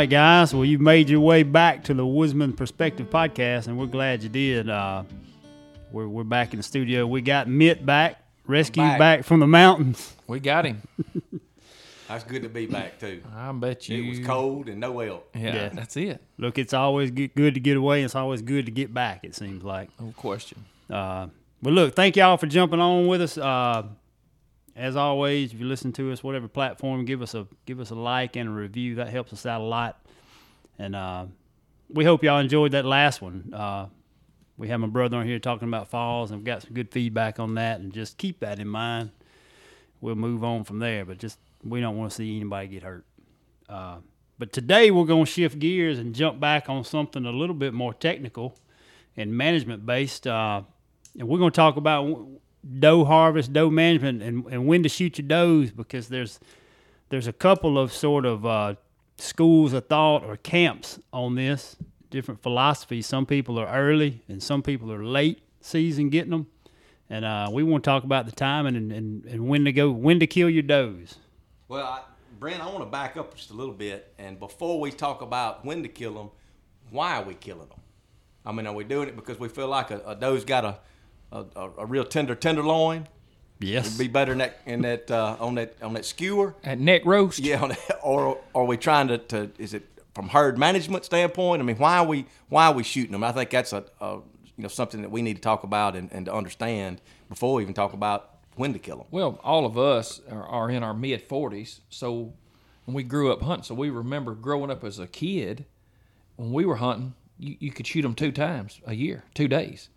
right, guys. Well, you've made your way back to the Woodsman Perspective podcast, and we're glad you did. Uh, we're, we're back in the studio. We got Mitt back, rescued Back. back. from the mountains. We got him. That's good to be back too. I bet you. It was cold and no help. Yeah, Yeah. that's it. Look, it's always good good to get away. It's always good to get back. It seems like. No question. Uh, but look, thank y'all for jumping on with us. Uh, as always, if you listen to us, whatever platform, give us a give us a like and a review. That helps us out a lot. And uh, we hope y'all enjoyed that last one. Uh, we have my brother on here talking about falls, and we've got some good feedback on that. And just keep that in mind. We'll move on from there, but just we don't want to see anybody get hurt. Uh, but today we're going to shift gears and jump back on something a little bit more technical and management based. Uh, and we're going to talk about doe harvest, doe management, and, and when to shoot your does because there's there's a couple of sort of uh, schools of thought or camps on this, different philosophies. Some people are early and some people are late season getting them. And uh, we want to talk about the timing and, and, and when to go, when to kill your does. Well, I, Brent, I want to back up just a little bit, and before we talk about when to kill them, why are we killing them? I mean, are we doing it because we feel like a, a doe's got a, a, a, a real tender tenderloin? Yes. It'd be better in that in that uh, on that on that skewer. At neck roast. Yeah, on that, or are we trying to, to is it from herd management standpoint? I mean, why are we why are we shooting them? I think that's a, a you know something that we need to talk about and, and to understand before we even talk about when to kill them. Well, all of us are, are in our mid 40s. So when we grew up hunting, so we remember growing up as a kid, when we were hunting, you, you could shoot them two times a year, two days.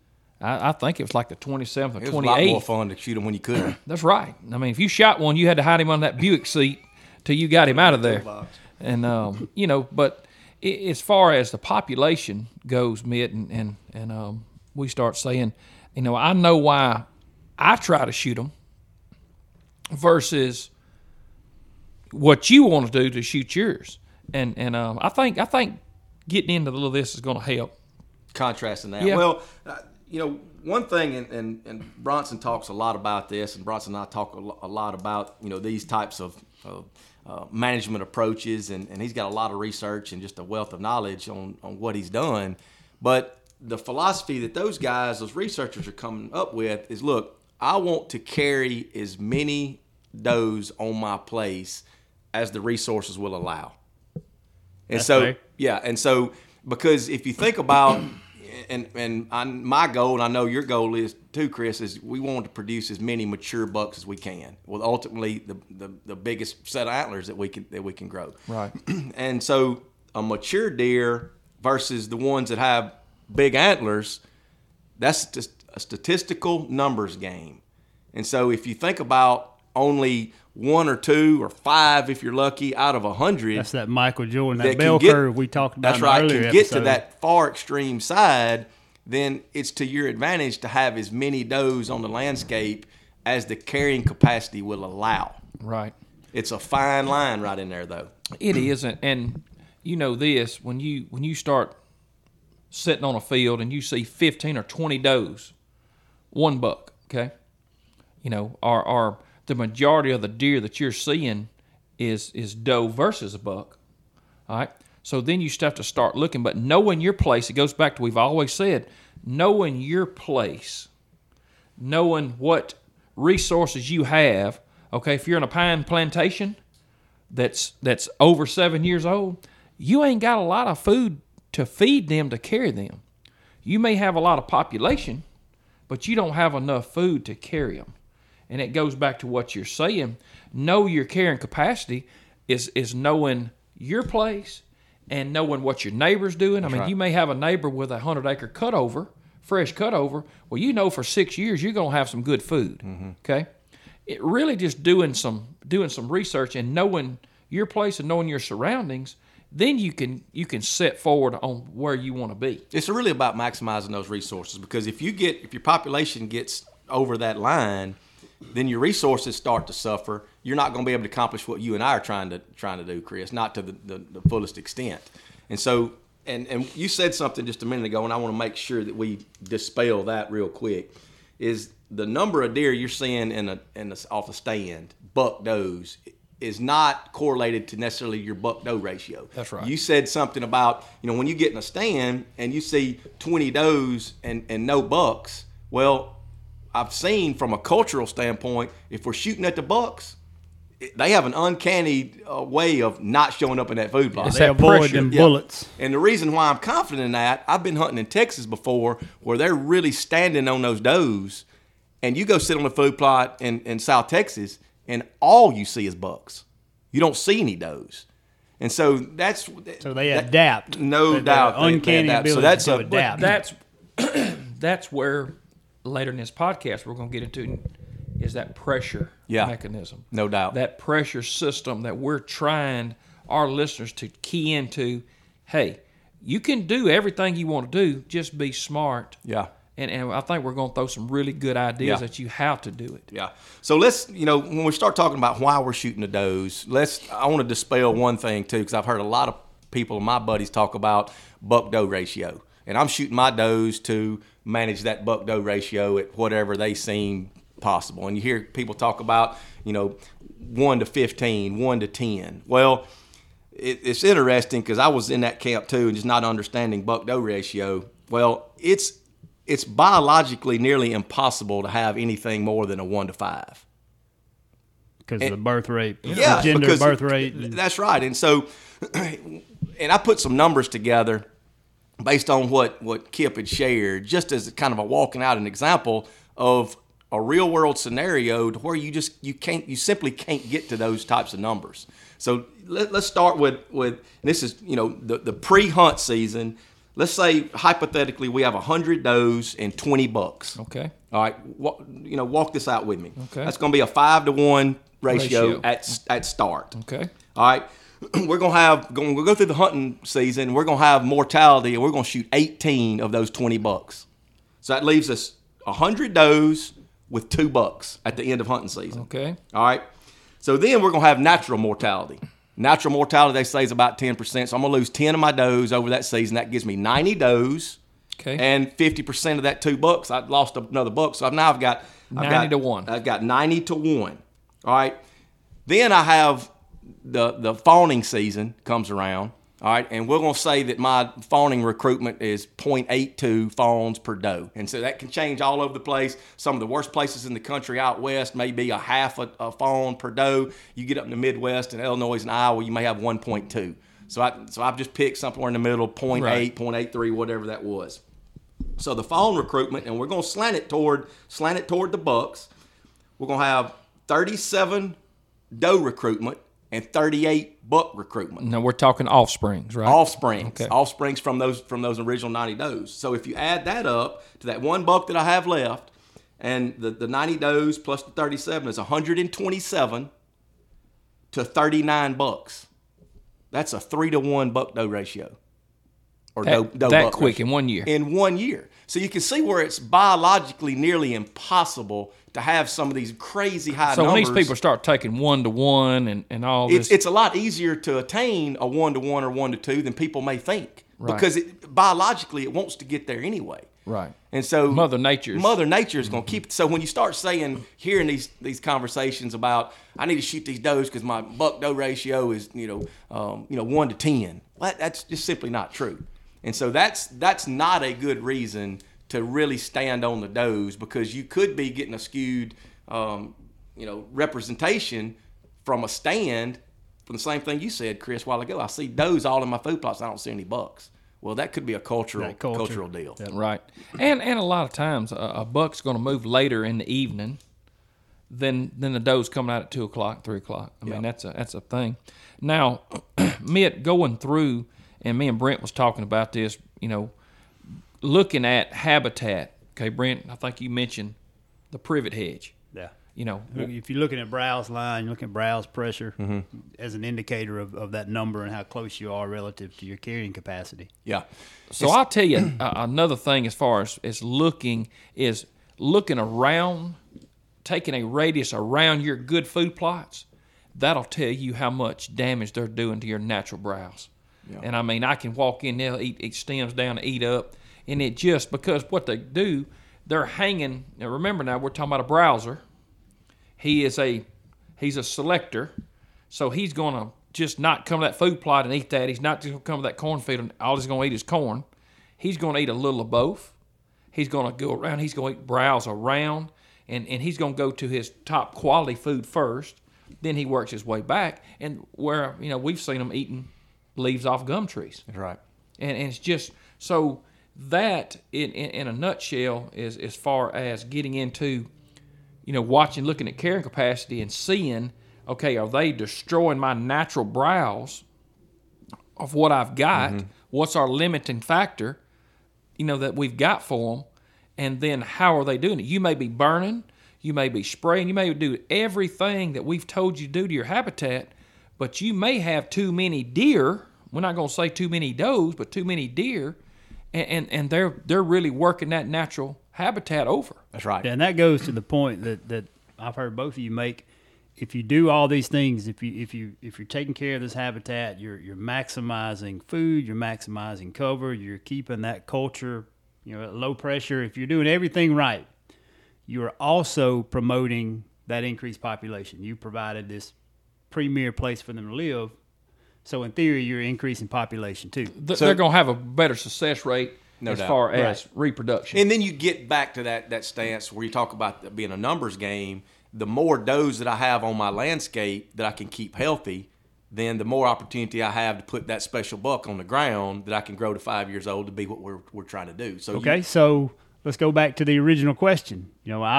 I, I think it was like the 27th or 28th. It was a lot more 28th. fun to shoot them when you could. That's right. I mean, if you shot one, you had to hide him on that Buick seat till you got him out of there. And um, you know, but i as far as the population goes, Mitt, and and, and um, we start saying, you know, I know why I try to shoot them versus what you want to do to shoot yours. And and um, I think I think getting into a little of this is going to help. contrasting that. Yeah. Well, uh, you know, one thing, and, and, and Bronson talks a lot about this, and Bronson and I talk a, lot about, you know, these types of, of uh, management approaches, and, and he's got a lot of research and just a wealth of knowledge on, on what he's done. But the philosophy that those guys, those researchers are coming up with is look, I want to carry as many does on my place as the resources will allow. And That's so, fair. yeah, and so because if you think about, and and I, my goal, and I know your goal is too, Chris, is we want to produce as many mature bucks as we can, with ultimately the, the, the biggest set of antlers that we can that we can grow. Right. And so, a mature deer versus the ones that have big antlers, that's just a statistical numbers game. And so, if you think about only one or two or five, if you're lucky, out of a hundred, That's that Michael Jordan, that, that bell can get, curve we talked about. That's in right. earlier Can get episode. to that far extreme side, then it's to your advantage to have as many does on the landscape as the carrying capacity will allow. Right. It's a fine line right in there, though. It isn't, and you know this when you when you start sitting on a field and you see fifteen or twenty does, one buck. Okay, you know, are are the majority of the deer that you're seeing is is doe versus a buck. All right. So then you have to start looking, but knowing your place, it goes back to we've always said, knowing your place, knowing what resources you have. Okay, if you're in a pine plantation, that's that's over seven years old, you ain't got a lot of food to feed them to carry them. You may have a lot of population, but you don't have enough food to carry them. And it goes back to what you're saying. Know your carrying capacity is is knowing your place and knowing what your neighbor's doing. I mean, right. you may have a neighbor with a hundred acre cutover, fresh cutover. Well, you know for six years you're gonna have some good food. Mm-hmm. Okay it really just doing some doing some research and knowing your place and knowing your surroundings then you can you can set forward on where you want to be It's really about maximizing those resources because if you get if your population gets over that line, then your resources start to suffer. You're not going to be able to accomplish what you and I are trying to trying to do, Chris, not to the, the, the fullest extent. And so, and and you said something just a minute ago, and I want to make sure that we dispel that real quick. Is the number of deer you're seeing in a in a, off a stand, buck does, is not correlated to necessarily your buck doe ratio. That's right. You said something about, you know, when you get in a stand and you see 20 does and, and no bucks, well, I've seen from a cultural standpoint, if we're shooting at the bucks, they have an uncanny uh, way of not showing up in that food plot. It's They that avoid pressure. them Yeah. bullets. And the reason why I'm confident in that, I've been hunting in Texas before where they're really standing on those does. And you go sit on the food plot in, in South Texas, and all you see is bucks. You don't see any does. And so that's. So they that- adapt. No They- they doubt. they- they Uncanny adapt. ability So that's to a, adapt. That's that's where later in this podcast we're going to get into is that pressure Yeah. mechanism. No doubt. That pressure system that we're trying our listeners to key into. Hey, you can do everything you want to do. Just be smart. Yeah. And, and I think we're going to throw some really good ideas Yeah. at you how to do it. Yeah. So let's, you know, when we start talking about why we're shooting the does, let's, I want to dispel one thing too, because I've heard a lot of people, my buddies, talk about buck doe ratio. And I'm shooting my does to manage that buck doe ratio at whatever they seem possible. And you hear people talk about, you know, 1 to 15, 1 to 10. Well, it, it's interesting because I was in that camp too, and just not understanding buck doe ratio. Well, it's it's biologically nearly impossible to have anything more than a one to five. because of the birth rate, Yeah, gender birth rate. That's right. And so, and I put some numbers together based on what what Kip had shared, just as kind of a walking out an example of a real world scenario to where you just you can't you simply can't get to those types of numbers. So let, us start with with this is you know the the pre hunt season. Let's say hypothetically we have hundred does and twenty bucks. Okay. All right, wa- you know, walk this out with me. Okay. That's going to be a five to one ratio, Ratio. at at start. Okay. All right, we're going to have going we'll go through the hunting season. We're going to have mortality, and we're going to shoot eighteen of those twenty bucks. So that leaves us hundred does with two bucks at the end of hunting season. Okay. All right. So then we're going to have natural mortality. Natural mortality, they say, is about 10%. So I'm going to lose 10 of my does over that season. That gives me 90 does. Okay. And 50% of that two bucks, I lost another buck. So I've now I've got I've 90 got- to one. I've got 90 to 1. All right. Then I have the the fawning season comes around. All right, and we're going to say that my fawning recruitment is 0.82 fawns per doe. And so that can change all over the place. Some of the worst places in the country out west may be a half a, a fawn per doe. You get up in the Midwest and Illinois and Iowa, you may have 1.2. So I so I've just picked somewhere in the middle, 0.8, Right. 0.83, whatever that was. So the fawn recruitment, and we're going to slant it toward slant it toward the bucks. We're going to have 37 doe recruitment and 38 buck recruitment. Now we're talking offsprings, right? Offsprings, Okay. offsprings from those from those original 90 does. So if you add that up to that one buck that I have left, and the, the 90 does plus the 37 is 127 to 39 bucks. That's a three to one buck doe ratio. Or that, doe, doe that quick in one year. in one year. So you can see where it's biologically nearly impossible to have some of these crazy high so when these people start taking one to one and, and all this, it's a lot easier to attain a one to one or one to two than people may think Right. because it, biologically it wants to get there anyway. right. And so Mother Nature's- Mother Nature is going to keep. So when you start saying, hearing these these conversations about, I need to shoot these does because my buck doe ratio is you know um, you know one to ten, well, that- that's just simply not true. And so that's that's not a good reason to really stand on the does because you could be getting a skewed um, you know representation from a stand from the same thing you said, Chris, a while ago. I see does all in my food plots. I don't see any bucks. Well, that could be a cultural culture. cultural deal. Right. And and a lot of times a, a buck's going to move later in the evening than than the doe's coming out at two o'clock, three o'clock. I mean that's a that's a thing. Now, Mitt going through and me and Brent was talking about this. You know, looking at habitat. Okay, Brent, I think you mentioned the privet hedge. Yeah. You know, If you're looking at browse line, you're looking at browse pressure Mm-hmm. as an indicator of, of that number and how close you are relative to your carrying capacity. Yeah. So I'll tell you uh, another thing as far as, as looking is looking around, taking a radius around your good food plots. That'll tell you how much damage they're doing to your natural browse. And I mean, I can walk in there, eat, eat stems down, eat up, and it just because what they do, they're hanging. Now remember, now we're talking about a browser. He is a he's a selector, So he's going to just not come to that food plot and eat that. He's not just going to come to that cornfield and all he's going to eat is corn. He's going to eat a little of both. He's going to go around. He's going to browse around, and, and he's going to go to his top quality food first. Then he works his way back, and where you know we've seen him eating leaves off gum trees. That's right. and, and it's just so that in, in, in a nutshell is as far as getting into you know watching looking at carrying capacity and seeing okay are they destroying my natural browse of what i've got? Mm-hmm. What's our limiting factor you know that we've got for them and then how are they doing it? You may be burning you may be spraying you may do everything that we've told you to do to your habitat but you may have too many deer we're not going to say too many does but too many deer and, and and they're they're really working that natural habitat over That's right. Yeah, and that goes to the point that, that I've heard both of you make. If you do all these things, if you if you if you're taking care of this habitat, you're you're maximizing food, you're maximizing cover, you're keeping that culture, you know, at low pressure. If you're doing everything right, you are also promoting that increased population. You provided this premier place for them to live. So in theory, you're increasing population too. Th- So- they're going to have a better success rate No as doubt. far as Right. reproduction And then you get back to that that stance where you talk about it being a numbers game. The more does that I have on my landscape that I can keep healthy, then the more opportunity I have to put that special buck on the ground that I can grow to five years old to be what we're, we're trying to do. So you- Okay, so let's go back to the original question. You know, I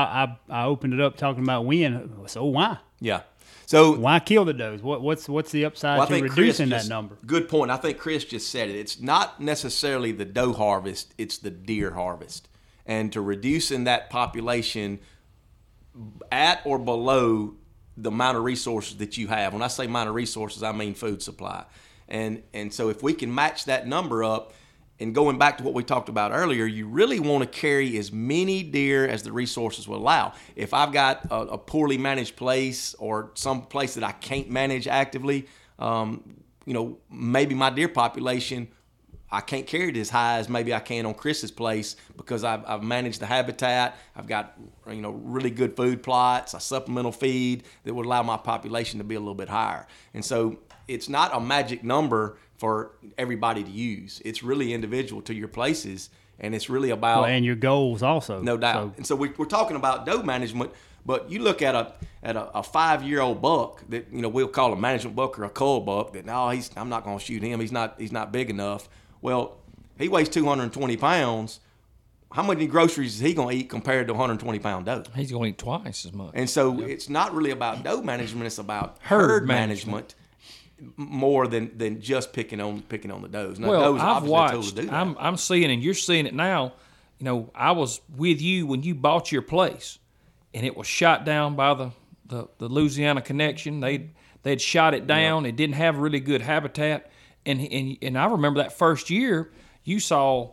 I, I opened it up talking about when. So why? yeah. So Why kill the does? What what's what's the upside Well, to reducing that number? Good point. I think Chris just said it. It's not necessarily the doe harvest; it's the deer harvest, and to reducing that population at or below the amount of resources that you have. When I say amount of resources, I mean food supply, and and so if we can match that number up. And going back to what we talked about earlier, you really want to carry as many deer as the resources will allow. If I've got a, a poorly managed place or some place that I can't manage actively, um, you know, maybe my deer population, I can't carry it as high as maybe I can on Chris's place because I've, I've managed the habitat. I've got, you know, really good food plots, a supplemental feed that would allow my population to be a little bit higher. And so it's not a magic number for everybody to use. It's really individual to your places. And it's really about Well, and your goals also. no doubt. So, and so we, we're talking about doe management, but you look at a at a, a five year old buck that you know we'll call a management buck or a cull buck that no he's I'm not going to shoot him. He's not he's not big enough. Well, he weighs 220 pounds. How many groceries is he going to eat compared to a 120 pound doe? he's going to eat twice as much And so it's not really about doe management; it's about Herd herd, management. management. More than than just picking on picking on the does. Now, well, I've watched. to do that. I'm I'm seeing, and you're seeing it now. You know, I was with you when you bought your place, and it was shot down by the the, the Louisiana connection. They they'd shot it down. It didn't have really good habitat, and and and I remember that first year you saw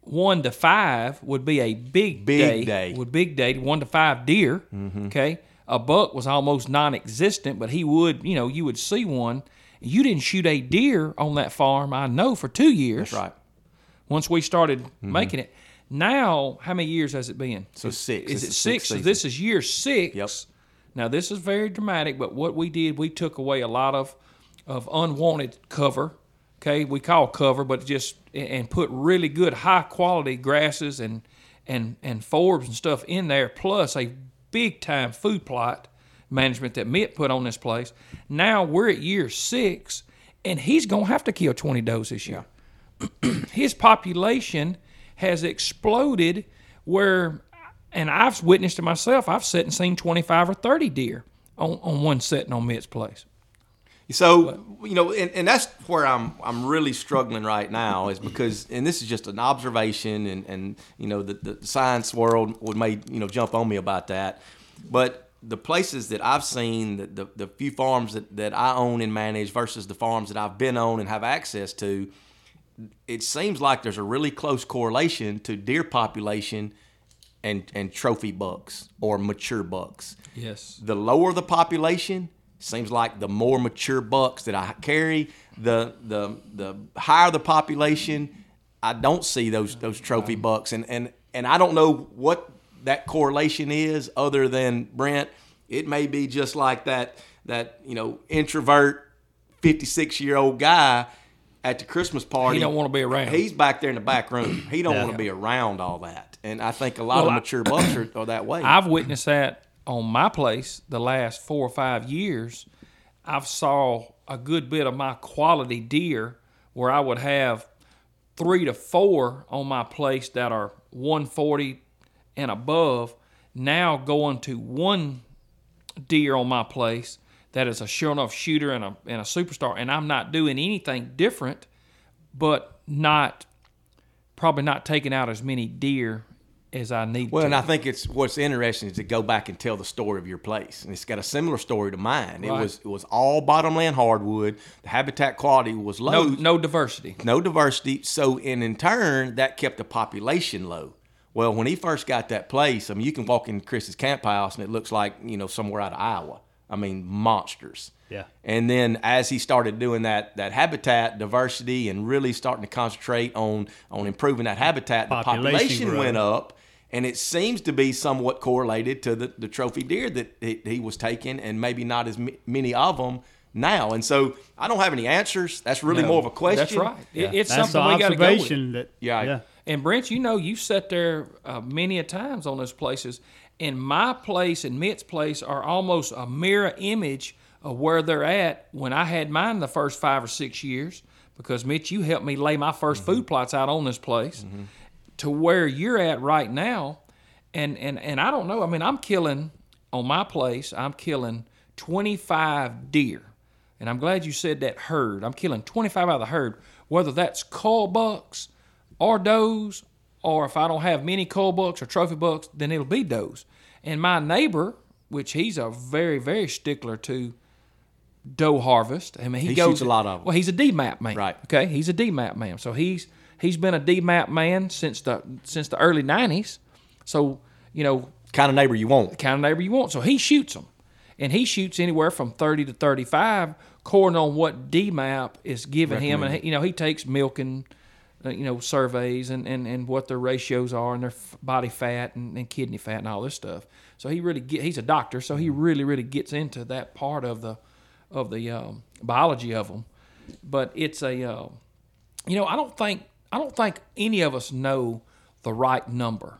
one to five would be a big, Big day, day. Would big day one to five deer. Mm-hmm. Okay, a buck was almost non-existent, but he would you know you would see one. You didn't shoot a deer on that farm, I know, for two years. That's right. Once we started mm-hmm. making it. Now, how many years has it been? So six. Is This it is six? So this is year six. Yep. Now this is very dramatic, but what we did, we took away a lot of of unwanted cover. Okay, we call cover, but just and put really good high quality grasses and and and forbs and stuff in there, plus a big time food plot management that Mitt put on this place. Now we're at year six, and he's gonna have to kill twenty does this year his population has exploded where and I've witnessed it myself. I've sat and seen 25 or 30 deer on, on one setting on Mitt's place. So you know, and, and that's where I'm I'm really struggling right now is because and this is just an observation and and you know the, the science world would may you know jump on me about that, but the places that I've seen the, the, the few farms that, that I own and manage versus the farms that I've been on and have access to, it seems like there's a really close correlation to deer population and and trophy bucks or mature bucks. Yes. the lower the population seems like the more mature bucks that I carry the the the higher the population I don't see those those trophy bucks and and and I don't know what that correlation is other than Brent it may be just like that that you know introvert, fifty six year old guy at the Christmas party. He don't want to be around. He's back there in the back room. He don't Yeah. want to be around all that. And I think a lot Well, of mature bucks are, are that way. I've witnessed that on my place the last four or five years. I've saw a good bit of my quality deer where I would have three to four on my place that are 140 and above. Now going to one deer on my place that is a sure enough shooter and a and a superstar, and I'm not doing anything different, but not probably not taking out as many deer as I need Well, to. and I think it's what's interesting is to go back and tell the story of your place, and it's got a similar story to mine. It was it was all bottomland hardwood. The habitat quality was low, no no diversity. no diversity. So, and in turn, that kept the population low. Well, when he first got that place, I mean, you can walk in Chris's camp house and it looks like you know somewhere out of Iowa. I mean, monsters. Yeah. And then as he started doing that that habitat diversity and really starting to concentrate on on improving that habitat, the Population population growth. went up. And it seems to be somewhat correlated to the, the trophy deer that he, he was taking, and maybe not as m- many of them now. And so I don't have any answers. That's really No, more of a question. That's right. It- it's That's something the we got to go with. that Yeah, yeah. And Brent, you know, you've sat there uh, many a times on those places, and my place and Mitt's place are almost a mirror image of where they're at when I had mine the first five or six years. Because Mitch, you helped me lay my 1st food plots out on this place to where you're at right now, and and and I don't know. I mean, I'm killing on my place. I'm killing 25 deer, and I'm glad you said that herd. I'm killing 25 out of the herd, whether that's cull bucks or does, or if I don't have many cull bucks or trophy bucks, then it'll be does. And my neighbor, which he's a very very stickler to doe harvest. I mean, he, He goes shoots a lot of 'em. Well, he's a DMAP man, Right. Okay, he's a DMAP man. So he's he's been a DMAP man since the since the early '90s. So you know, kind of neighbor you want. kind of neighbor you want. So he shoots them, and he shoots anywhere from 30 to 35, according on what DMAP is giving him. And you know, he takes milking, uh, you know, surveys and, and, and what their ratios are and their f- body fat and, and kidney fat and all this stuff. So he really get, he's a doctor, so he really really gets into that part of the of the um, biology of them. But it's a, uh, you know, I don't think I don't think any of us know the right number.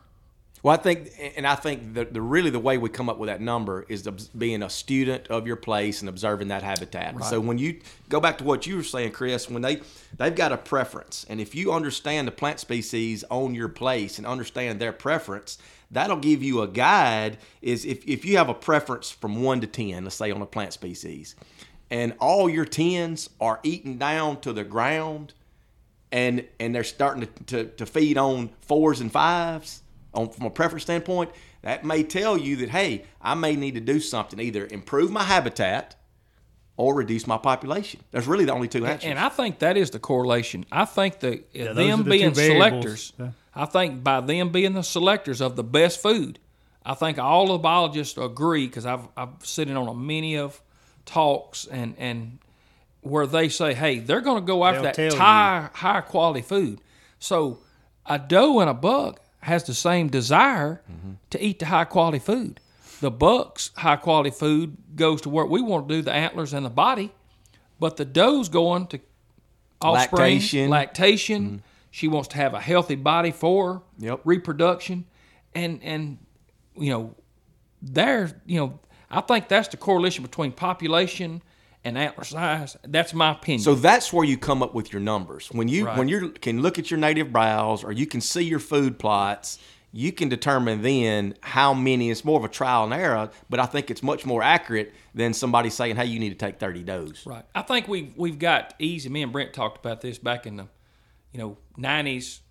Well, I think, and I think the, the really the way we come up with that number is being a student of your place and observing that habitat. So when you go back to what you were saying, Chris, when they they've got a preference, and if you understand the plant species on your place and understand their preference, that'll give you a guide. Is if if you have a preference from one to ten, let's say on a plant species, and all your tens are eaten down to the ground, and and they're starting to, to, to feed on fours and fives on from a preference standpoint, that may tell you that hey, I may need to do something, either improve my habitat or reduce my population. That's really the only two answers. And I think that is the correlation. I think that uh, those them the being selectors, Yeah. I think by them being the selectors of the best food, I think all the biologists agree because I've I've sitting on a many of talks and and where they say, hey, they're going to go after They'll that high high quality food. So a doe and a buck has the same desire Mm-hmm. to eat the high quality food. The buck's high quality food goes to what we want to do, the antlers and the body, but the doe's going to offspring, Lactation. lactation. She wants to have a healthy body for Yep. reproduction, and and you know, there you know, I think that's the correlation between population and antler size. That's my opinion. So that's where you come up with your numbers. When you Right. when you can look at your native browse or you can see your food plots, you can determine then how many. It's more of a trial and error, but I think it's much more accurate than somebody saying, "Hey, you need to take thirty does." Right. I think we've we've got easy. Me and Brent talked about this back in the, you know, nineties,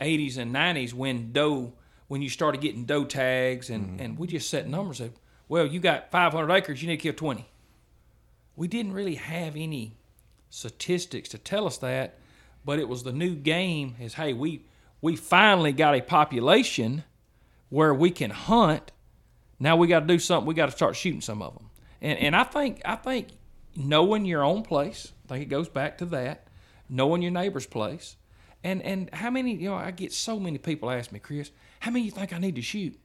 eighties, and nineties when doe when you started getting doe tags and mm-hmm. and we just set numbers of, well, you got five hundred acres, you need to kill twenty. We didn't really have any statistics to tell us that, but it was the new game. Is hey, we we finally got a population where we can hunt now we got to do something. We got to start shooting some of them. And and I think I think knowing your own place. I think it goes back to that. Knowing your neighbor's place. And and how many you know I get so many people ask me, Chris, how many you think I need to shoot?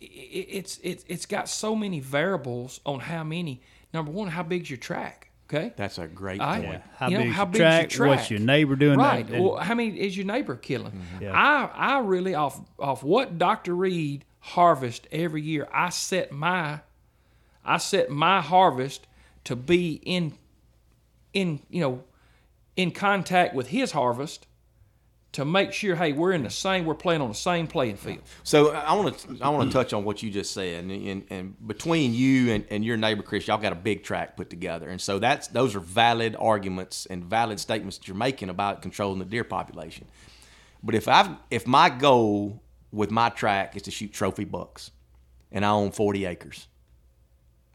It's it's it's got so many variables on how many. Number one, how big's your track? Okay. That's a great All right. point. Yeah. How You know, big's how your big's your track? track? What's your neighbor doing? that? Right. And- well, how many is your neighbor killing? Mm-hmm. Yeah. I I really off off what Dr. Reed harvest every year. I set my I set my harvest to be in in you know in contact with his harvest to make sure hey we're in the same we're playing on the same playing field. So I want to I want to touch on what you just said, and, and, and between you and, and your neighbor Chris, y'all got a big track put together, and so that's those are valid arguments and valid statements that you're making about controlling the deer population. But if I if my goal with my track is to shoot trophy bucks, and I own 40 acres,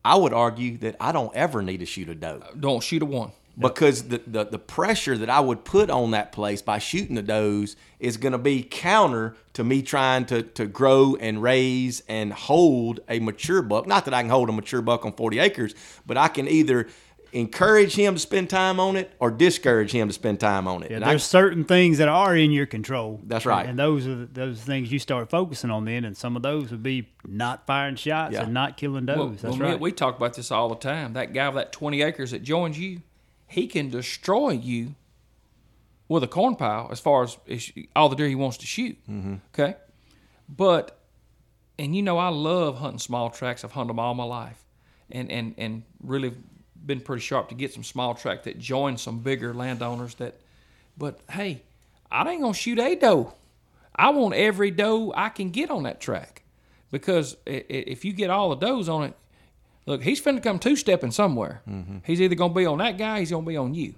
I would argue that I don't ever need to shoot a doe Don't shoot a one. Because the, the, the pressure that I would put on that place by shooting the does is going to be counter to me trying to, to grow and raise and hold a mature buck. Not that I can hold a mature buck on 40 acres, but I can either encourage him to spend time on it or discourage him to spend time on it. Yeah, And I- there's certain things that are in your control. That's right. And, those are the, those things you start focusing on then, and some of those would be not firing shots Yeah. and not killing does. Well, That's well, right. We talk about this all the time. That guy with that 20 acres that joins you, he can destroy you with a corn pile as far as as all the deer he wants to shoot. Mm-hmm. Okay? But, and you know, I love hunting small tracks. I've hunted them all my life and, and, and really been pretty sharp to get some small track that join some bigger landowners that, but hey, I ain't going to shoot a doe. I want every doe I can get on that track because if you get all the does on it, look, he's finna come two stepping somewhere. He's either gonna be on that guy, he's gonna be on you.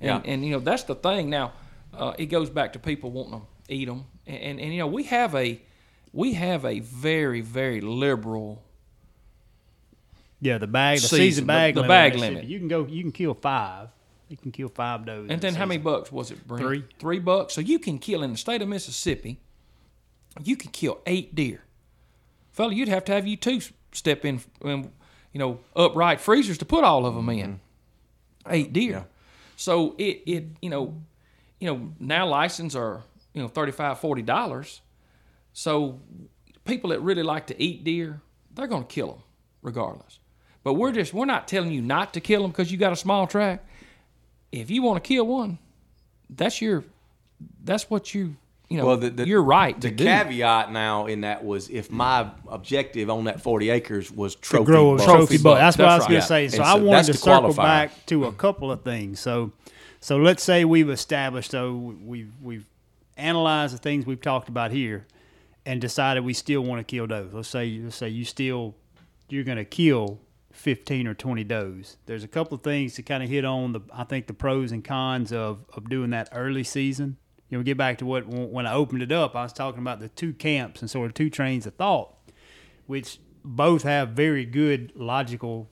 And, Yeah. and you know that's the thing. Now, uh, it goes back to people wanting to eat them, and, and and you know we have a we have a very very liberal. yeah, the bag, the Season, season, bag, the limit, bag in limit. You can go, you can kill five. You can kill five does. And then a how many bucks was it? Brent? Three. Three bucks. So you can kill in the state of Mississippi. You can kill eight deer, fella. You'd have to have you two step in, um, you know, upright freezers to put all of them in. Mm-hmm. Eight deer. So it it you know, you know now license are you know 35 40 dollars. So people that really like to eat deer, they're going to kill them regardless. But we're just we're not telling you not to kill them because you got a small track. If you want to kill one, that's your that's what you you know Well, the- the- you're right The to do. caveat now in that was if my objective on that 40 acres was trophy grow a bucks. trophy, buck. buck. That's, what I was going right. to say. Yeah. So I wanted that's to circle qualifier. back to a mm-hmm. couple of things. So, so let's say we've established, so we've we've analyzed the things we've talked about here, and decided we still want to kill does. Let's say let's say you still you're going to kill 15 or 20 does. There's a couple of things to kind of hit on the I think the pros and cons of of doing that early season. You know, get back to what when I opened it up, I was talking about the two camps and sort of two trains of thought which both have very good logical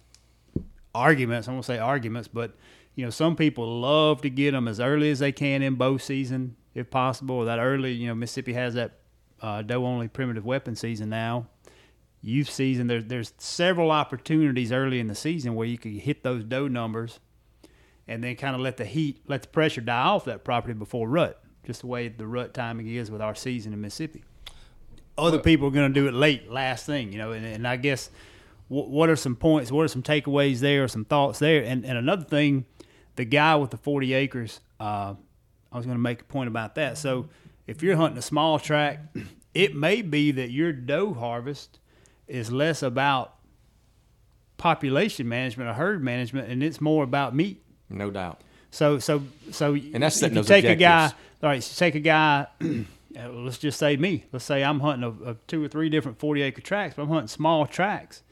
arguments. I won't say arguments, but you know, some people love to get them as early as they can in bow season, if possible. Or that early, you know, Mississippi has that uh, doe only primitive weapon season now. Youth season, there's there's several opportunities early in the season where you can hit those doe numbers, and then kind of let the heat, let the pressure die off that property before rut. Just the way the rut timing is with our season in Mississippi other people are going to do it late, last thing, you know. And, and I guess what, what are some points? What are some takeaways there? Some thoughts there? And and another thing, the guy with the forty acres. Uh, I was going to make a point about that. So if you're hunting a small track, it may be that your doe harvest is less about population management or herd management, and it's more about meat. No doubt. So so so And that's if you those take a guy, objectives. All right, so take a guy. uh, let's just say me. Let's say I'm hunting a, a two or three different forty acre tracks, but I'm hunting small tracks,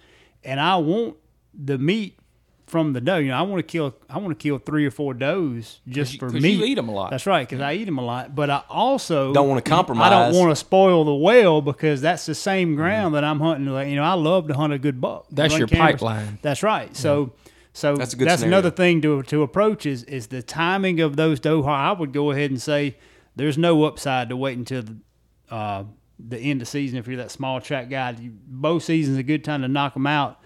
and I want the meat from the doe. You know, I want to kill. I want to kill three or four does just you- for 'cause meat. you eat 'em a lot. That's right, because I eat them a lot. But I also Don't wanna compromise. I don't want to spoil the well because that's the same ground that I'm hunting. Like, You know, I love to hunt a good buck. That's your cameras. pipeline. That's right. So. So That's that's scenario. another thing to to approach is is the timing of those Doha. I would go ahead and say there's no upside to wait until the, uh, the end of season if you're that small track guy. You, both seasons a good time to knock them out.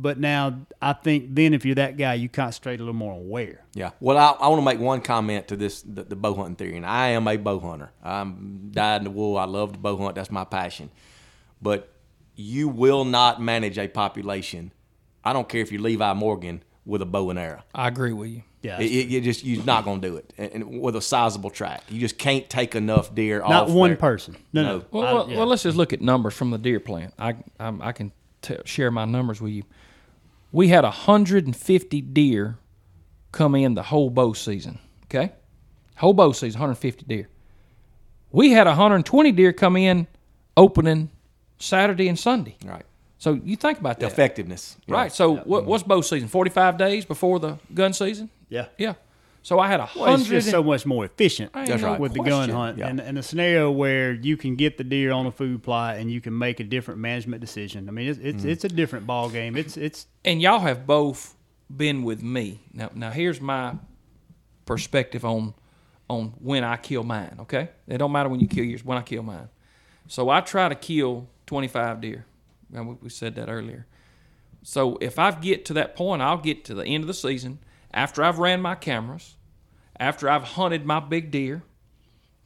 But now I think then if you're that guy, you concentrate a little more on where. Yeah. Well, I, I want to make one comment to this the, the bow hunting theory, and I am a bow hunter. I'm dyed in the wool. I love to bow hunt. That's my passion. But you will not manage a population I don't care if you're Levi Morgan with a bow and arrow. I agree with you. Yeah, It, it, you just you're not going to do it, and, and with a sizable track, you just can't take enough deer off. not off. one there. person. No, no. No. Well, I- well, yeah. well, let's just look at numbers from the deer plant. I I'm, I can t- share my numbers with you. We had 150 deer come in the whole bow season. Okay, whole bow season, 150 deer. We had 120 deer come in opening Saturday and Sunday. Right, So you think about that, effectiveness. Yeah. right? So what, what's bow season? 45 days before the gun season. yeah. Yeah. So I had a Well, it's hundred. just so much more efficient That's right. with the gun hunt, Yeah. and, and a scenario where you can get the deer on a food plot and you can make a different management decision. I mean, it's it's, mm-hmm. it's a different ball game. It's it's and y'all have both been with me. Now, now here's my perspective on on when I kill mine. Okay, it don't matter when you kill yours. When I kill mine, so I try to kill 25 deer. We, said that earlier. So if I get to that point, I'll get to the end of the season after I've ran my cameras, after I've hunted my big deer.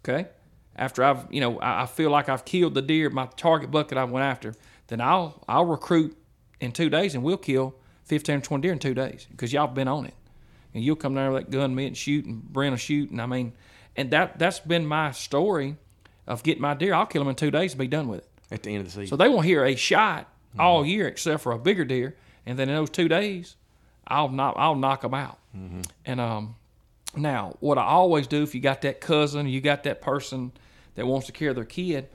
Okay, after I've you know I, feel like I've killed the deer, my target bucket I went after, then I'll I'll recruit in two days and we'll kill 15 or 20 deer in two days because y'all been on it. And you'll come down with that gun, me and shoot, and Brent will shoot, and I mean, and that that's been my story of getting my deer. I'll kill them in two days and be done with it. At the end of the season, So they won't hear a shot all year except for a bigger deer, and then in those two days, I'll knock I'll knock them out. And um, now what I always do if you got that cousin, you got that person that wants to carry their kid,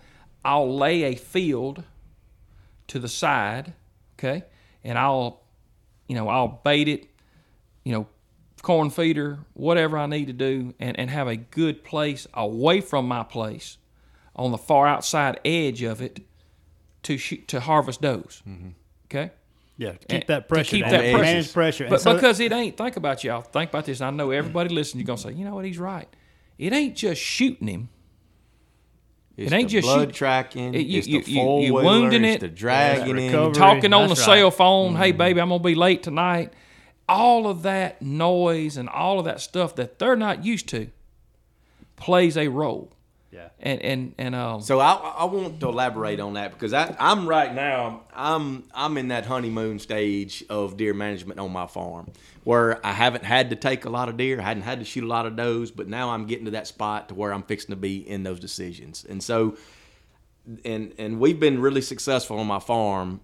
I'll lay a field to the side, okay, and I'll you know I'll bait it, you know, corn feeder, whatever I need to do, and, and have a good place away from my place on the far outside edge of it to shoot, to harvest does. Okay, yeah. to Keep And- that to pressure. keep down, that pressure. manage pressure. But so- because it ain't. Think about y'all. Think about this. I know everybody listening. You're gonna say, you know what? He's right. It ain't just shooting him. it's it ain't the just blood shoot- tracking. it- you- it's you- the you- four you wheeler, wounding it's it. the dragging Yeah, in. talking on the right. cell phone. Hey, Mm-hmm. baby, I'm gonna be late tonight. All of that noise and all of that stuff that they're not used to plays a role. Yeah. And and and um, So I, I want to elaborate on that because I, I'm right now. I'm I'm in that honeymoon stage of deer management on my farm, where I haven't had to take a lot of deer, I hadn't had to shoot a lot of does, but now I'm getting to that spot to where I'm fixing to be in those decisions. And so, and and we've been really successful on my farm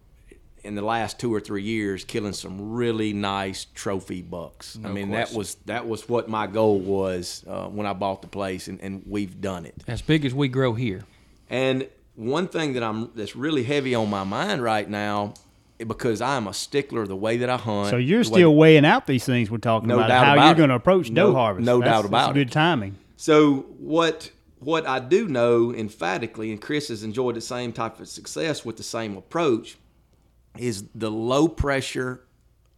in the last two or three years, killing some really nice trophy bucks. I mean, that was that was what my goal was uh, when I bought the place, and, and we've done it. as big as we grow here, And one thing that I'm that's really heavy on my mind right now, because I'm a stickler the way that I hunt. So you're the way- still weighing out these things we're talking No about. doubt how about you're going to approach No- doe harvest. no That's- doubt about that's it. Good timing. So what what I do know emphatically, and Chris has enjoyed the same type of success with the same approach, is the low pressure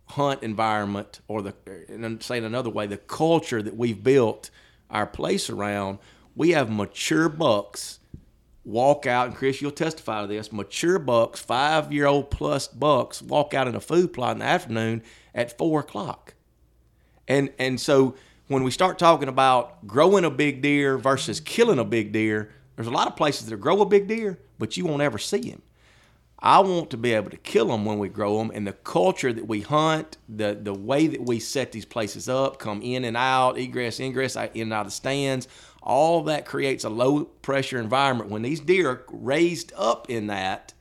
hunt environment, or the and saying another way, the culture that we've built our place around. We have mature bucks walk out, and Chris, you'll testify to this. Mature bucks, five year old plus bucks, walk out in a food plot in the afternoon at four o'clock. And and so when we start talking about growing a big deer versus killing a big deer, there's a lot of places that grow a big deer, but you won't ever see him. I want to be able to kill them when we grow them, and the culture that we hunt, the the way that we set these places up, come in and out, egress, ingress, in and out of the stands, all that creates a low pressure environment. When these deer are raised up in that,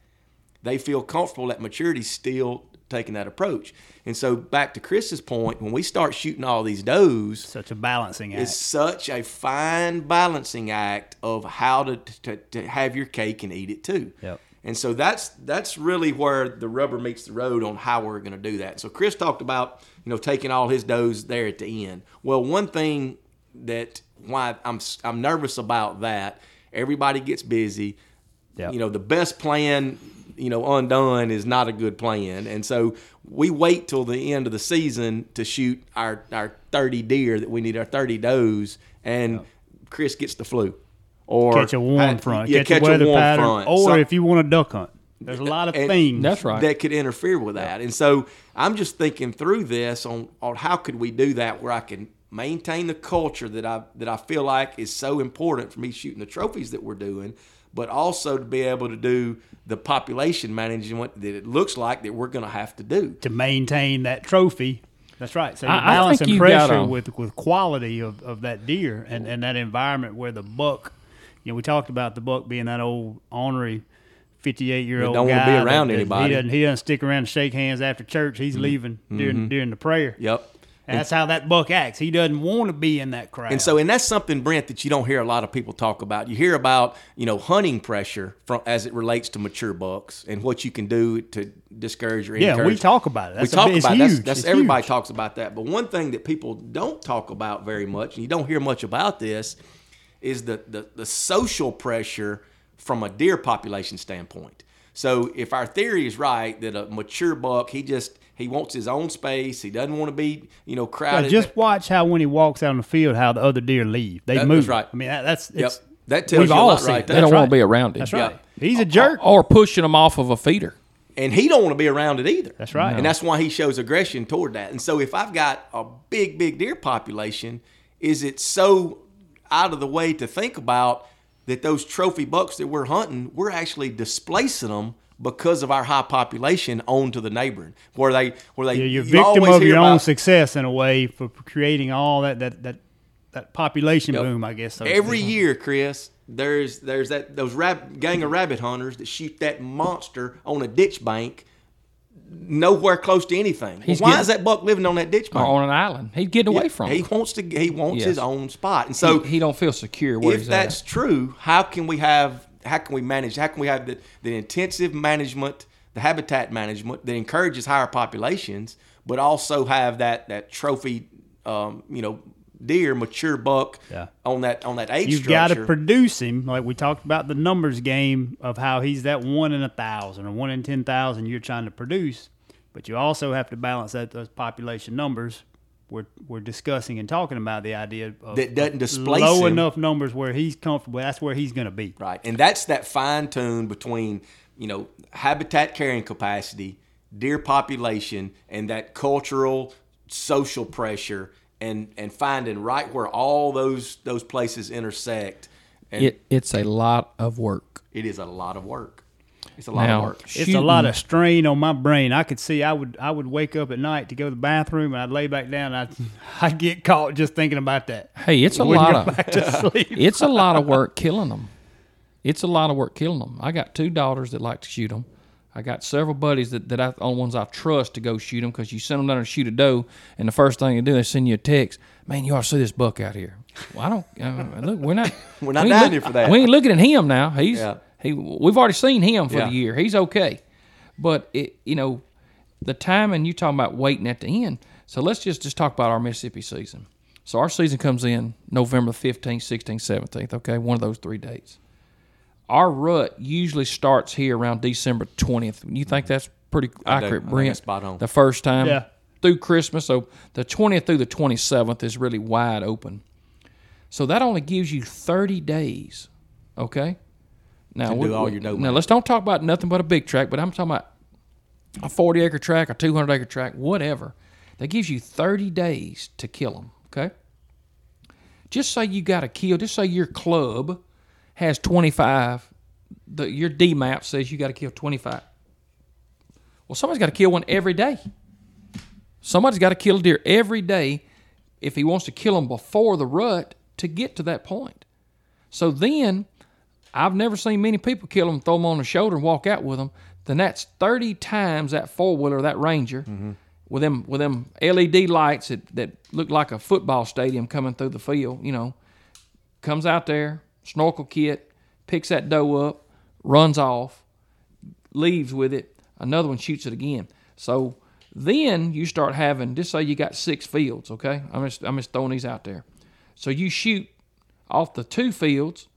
they feel comfortable at maturity still taking that approach. And so back to Chris's point, when we start shooting all these does, Such a balancing act. it's such a fine balancing act of how to, to, to have your cake and eat it too. Yep. And so that's that's really where the rubber meets the road on how we're going to do that. So Chris talked about you know taking all his does there at the end. Well, one thing that why I'm I'm nervous about that. Everybody gets busy. Yep. You know the best plan you know undone is not a good plan, and so we wait till the end of the season to shoot our our 30 deer that we need our 30 does, and Chris gets the flu. Or catch a warm front, yeah, catch, a weather warm pattern, front. or So- if you want to duck hunt. There's a lot of and things. That's right. that could interfere with that. And so I'm just thinking through this on, on how could we do that where I can maintain the culture that I that I feel like is so important for me shooting the trophies that we're doing, but also to be able to do the population management that it looks like that we're going to have to do. to maintain that trophy. That's right. So you're I- I think you got pressure with with quality of, of that deer and, and that environment where the buck. You know, we talked about the buck being that old ornery. 58 year old That don't wanna be around that anybody. He doesn't, he doesn't stick around and shake hands after church. He's mm-hmm. leaving during mm-hmm. during the prayer. Yep. And that's how that buck acts. He doesn't want to be in that crowd. And so, and that's something, Brent, that you don't hear a lot of people talk about. You hear about, you know, hunting pressure from as it relates to mature bucks and what you can do to discourage or yeah, encourage. we talk about it. That's we talk about it. huge. that's, that's everybody huge. talks about that. But one thing that people don't talk about very much, and you don't hear much about this, is the the, the social pressure from a deer population standpoint. So if our theory is right that a mature buck, he just he wants his own space. He doesn't want to be, you know, Yeah, crowded. just watch how when he walks out in the field, how the other deer leave. They That- move. that's right. I mean, that, that's Yep. it's, That tells we've you a all lot seen right They don't want to be around him. That's Yeah. right. He's a jerk. Or pushing them off of a feeder. and he don't want to be around it either. That's right. And that's why he shows aggression toward that. And so if I've got a big, big deer population, is it so out of the way to think about that those trophy bucks that we're hunting, we're actually displacing them because of our high population onto the neighboring, where they, where they, You're, you're you victim of your own success in a way for creating all that that that, that population boom. I guess so Every year, Chris, there's there's that those rab- gang of rabbit hunters that shoot that monster on a ditch bank, nowhere close to anything. He's Why getting- is that buck living on that ditch bank? on an island. He's getting away from He them. wants to. He wants Yes. his own spot, and so he, he don't feel secure where if that's at. true, how can we have? How can we manage? How can we have the, the intensive management, the habitat management that encourages higher populations, but also have that that trophy, um, you know, deer, mature buck Yeah. on that on that age You've got to produce him, like we talked about the numbers game of how he's that one in a thousand or one in ten thousand you're trying to produce, but you also have to balance that those population numbers. We're we're discussing and talking about the idea of That doesn't displace low him. enough numbers where he's comfortable. That's where he's going to be. Right. And that's that fine tune between, you know, habitat carrying capacity, deer population, and that cultural social pressure and and finding right where all those those places intersect. And It, it's a lot of work. it is a lot of work. It's a lot Now, of work. It's a lot of strain on my brain. I could see I would I would wake up at night to go to the bathroom and I'd lay back down. And I'd I'd get caught just thinking about that. Hey, it's a lot of back to sleep. it's a lot of work killing them. It's a lot of work killing them. I got two daughters that like to shoot them. I got several buddies that, that I on ones I trust to go shoot them because you send them down to shoot a doe, and the first thing they do is send you a text. Man, you ought to see this buck out here. Well, I don't uh, look. We're not. We're not we down look- here for that. We ain't looking at him now. He's Yeah. he. We've already seen him for Yeah. the year. He's okay, but it you know the time and you talking about waiting at the end. So let's just just talk about our Mississippi season. So our season comes in November 15th, 16th, 17th, okay? One of those three dates. Our rut usually starts here around December 20th. You think that's pretty accurate, Brent? spot on. The first time Yeah. through Christmas. So the 20th through the 27th is really wide open. So that only gives you 30 days, okay? Now, To we- do all your no now let's don't talk about nothing but a big track, but I'm talking about a 40 acre track, a 200 acre track, whatever. That gives you 30 days to kill them, okay? Just say you got to kill, just say your club has 25, the, your DMAP says you got to kill 25. Well, somebody's got to kill one every day. Somebody's got to kill a deer every day if he wants to kill them before the rut to get to that point. So then, I've never seen many people kill them, throw them on the shoulder, and walk out with them. Then that's 30 times that four wheeler, that Ranger, mm-hmm. with them with them LED lights that, that look like a football stadium coming through the field. You know, comes out there, snorkel kit, picks that doe up, runs off, leaves with it. Another one shoots it again. So then you start having, just say you got six fields, okay? I'm just, I'm just throwing these out there. So you shoot off the two fields,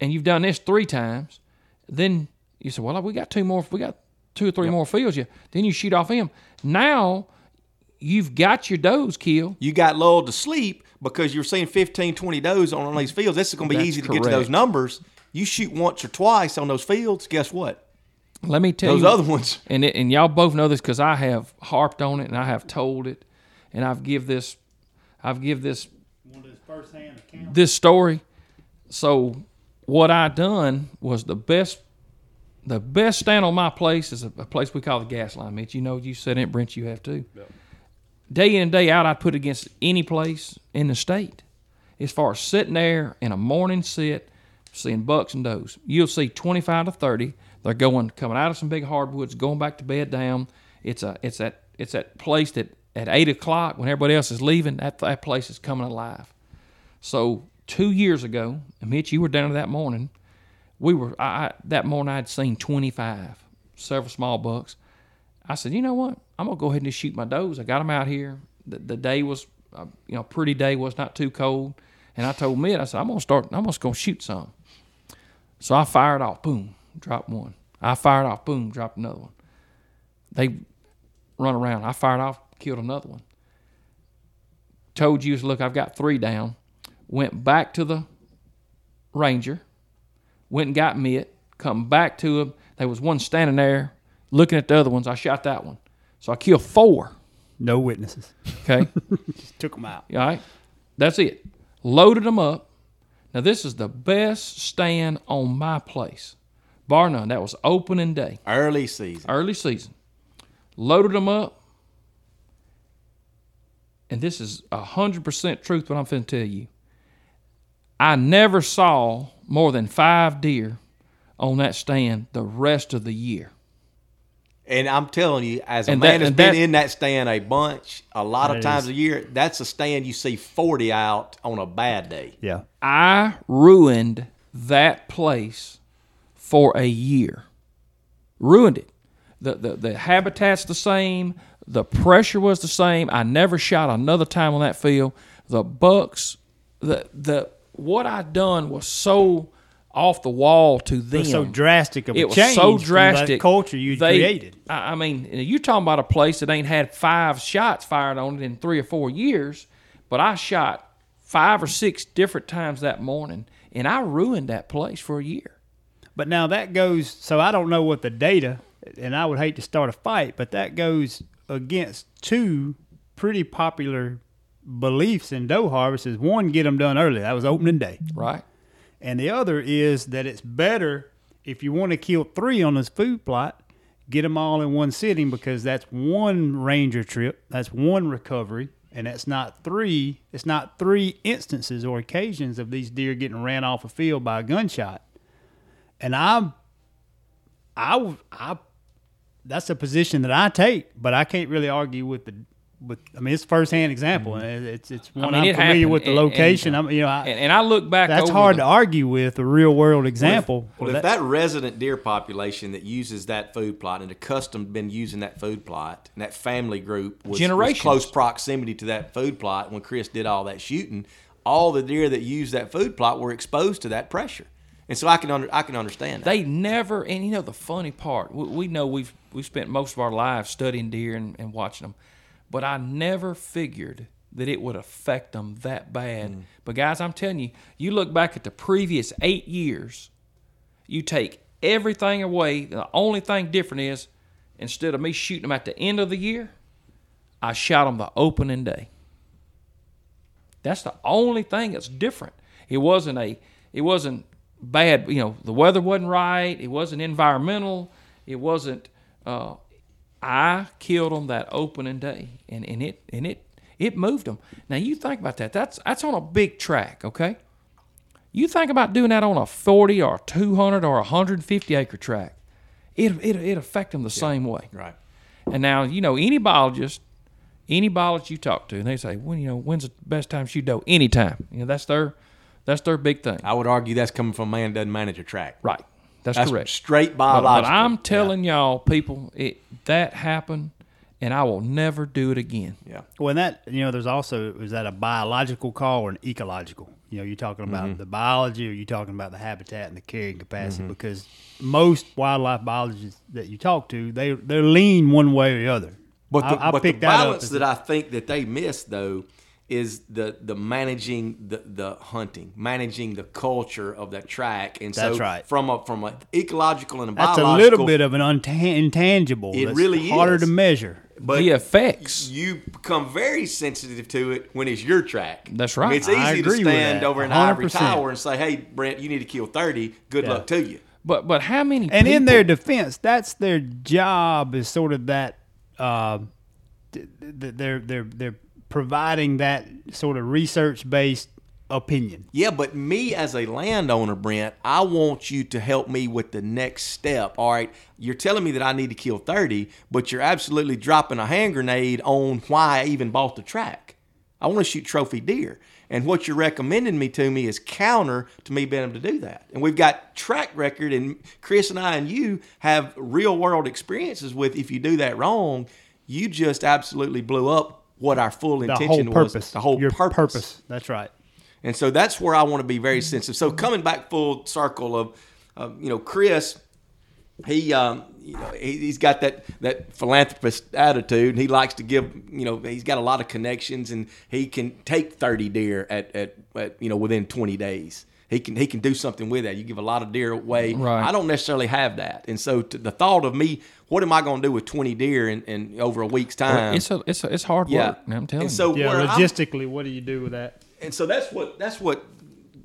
and you've done this three times. Then you say, well, we got two more, we got two or three more fields. Yeah. Then you shoot off him. Now you've got your does killed. You got lulled to sleep because you're seeing 15, 20 does on these fields. This is going to be That's easy to get to those numbers. You shoot once or twice on those fields, guess what? Let me tell Those you, those other ones. and it, and y'all both know this because I have harped on it and I have told it, and I've give this, I've give this One of those first-hand accounts. this story. So what I done was the best. The best stand on my place is a, a place we call the gas line, Mitch. You know, you said it, Brent. You have too. Day in and day out, I'd put against any place in the state. As far as sitting there in a morning sit, seeing bucks and does, you'll see twenty-five to thirty. They're going coming out of some big hardwoods, going back to bed down. It's a it's that it's that place that at eight o'clock when everybody else is leaving, that that place is coming alive. So two years ago, Mitch, you were down there that morning. We were I, I that morning. I'd seen twenty five, several small bucks. I said, you know what? I'm gonna go ahead and just shoot my does. I got them out here. The, the day was, uh, you know, pretty day was not too cold. And I told Mitt, I said, I'm gonna start. I'm just gonna shoot some. So I fired off. Boom, dropped one. I fired off. Boom, dropped another one. They run around. I fired off, killed another one. Told you, look, I've got three down. Went back to the ranger. Went and got Mitt. Come back to him. There was one standing there looking at the other ones. I shot that one. So I killed four. No witnesses. Okay. Just took them out. All right. That's it. Loaded them up. Now, this is the best stand on my place, bar none. That was opening day, Early season. early season. Loaded them up. And this is 100% truth, what I'm finna tell you. I never saw more than five deer on that stand the rest of the year. And I'm telling you, as a And man that- that's and been that- in that stand a bunch, a lot of times is- a year, that's a stand you see 40 out on a bad day. Yeah. I ruined that place for a year. Ruined it. The, the the habitat's the same. The pressure was the same. I never shot another time on that field. The bucks, the the what I done was so off the wall to them. It's so drastic of a it was change so drastic. that culture you They- created. I I mean, you're talking about a place that ain't had five shots fired on it in three or four years, but I shot five or six different times that morning, and I ruined that place for a year. But now that goes. So I don't know what the data, and I would hate to start a fight, but that goes against two pretty popular beliefs in doe harvest. Is one get them done early. That was opening day, Right? And the other is that it's better if you want to kill three on this food plot, get them all in one sitting because that's one ranger trip. That's one recovery. And that's not three. It's not three instances or occasions of these deer getting ran off a field by a gunshot. And I'm, I, I, that's a position that I take, but I can't really argue with the, with. I mean, it's a firsthand example, mm-hmm. and it's it's one mean, I'm it familiar happened, with the and- and- location. Uh, I'm, you know, I, And, and I look back. that's over hard the- to argue with a real world example. Well, Well, if that- that resident deer population that uses that food plot and accustomed been using that food plot and that family group was, was close proximity to that food plot when Chris did all that shooting, all the deer that used that food plot were exposed to that pressure, and so I can under, I can understand that. They never, and you know the funny part, we, we know we've we spent most of our lives studying deer and, and watching them, but I never figured that it would affect them that bad. But guys, I'm telling you, you look back at the previous eight years, you take everything away. The only thing different is instead of me shooting them at the end of the year, I shot them the opening day. That's the only thing that's different. It wasn't a it wasn't bad, you know, the weather wasn't right, it wasn't environmental, it wasn't uh I killed them that opening day and, and it and it it moved them. Now you think about that. That's that's on a big track, okay? You think about doing that on a 40 or 200 or 150 acre track. It it it affect them the same way. right. And now, you know, any biologist, any biologist you talk to, and they say, well, you know, when's the best time to shoot doe? Anytime. You know, that's their that's their big thing. I would argue that's coming from a man that doesn't manage a track. Right. That's, That's correct. straight But, biological. but I'm telling y'all, people, it that happened, and I will never do it again. Yeah. Well, and that you know, there's also is that a biological call or an ecological? You know, you're talking about Mm-hmm. the biology, or you're talking about the habitat and the carrying capacity? Because most wildlife biologists that you talk to, they they lean one way or the other. But the, I, I but the picked that balance as that I think that they miss though is the the managing the, the hunting, managing the culture of that track, and That's so right. from a from an ecological and a that's a biological, little bit of an unta- intangible. It that's really harder is. to measure. But the effects. you become very sensitive to it when it's your track. That's I mean, right. it's easy I to agree with stand over an Ivory 100%. Tower and say, "Hey, Brent, you need to kill 30. Good Yeah. luck to you." But but how many And in their defense, that's their job is sort of that uh, th- th- they're they're they're providing that sort of research based opinion. Yeah, but me as a landowner, Brent, I want you to help me with the next step. All right, you're telling me that I need to kill 30, but you're absolutely dropping a hand grenade on why I even bought the track. I want to shoot trophy deer. And what you're recommending me to me is counter to me being able to do that. And we've got track record, and Chris and I and you have real world experiences with if you do that wrong, you just absolutely blew up what our full The intention was. purpose. The whole Your purpose. That's right. And so that's where I want to be very sensitive. So coming back full circle of, of you know, Chris, he, um, you know, he, he's got that that philanthropist attitude, he likes to give. You know, he's got a lot of connections, and he can take thirty deer at, at, at you know within twenty days. He can he can do something with that. You give a lot of deer away. Right. I don't necessarily have that, and so to the thought of me, what am I going to do with twenty deer in, in over a week's time? it's a, it's a, it's hard yeah, work. I'm telling and so Yeah, where I'm- logistically, what do you do with that? and so that's what that's what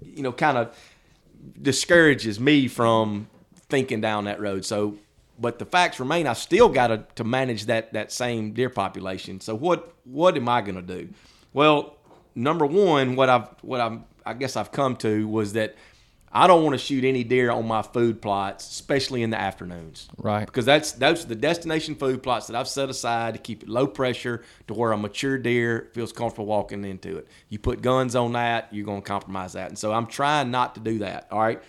you know kind of discourages me from thinking down that road so but the facts remain i still got to, to manage that that same deer population so what what am i going to do well number one what i've what i'm i guess i've come to was that i don't want to shoot any deer on my food plots especially in the afternoons Right. because that's those are the destination food plots that I've set aside to keep it low pressure to where a mature deer feels comfortable walking into it. You put guns on that, you're going to compromise that, and so I'm trying not to do that. All right.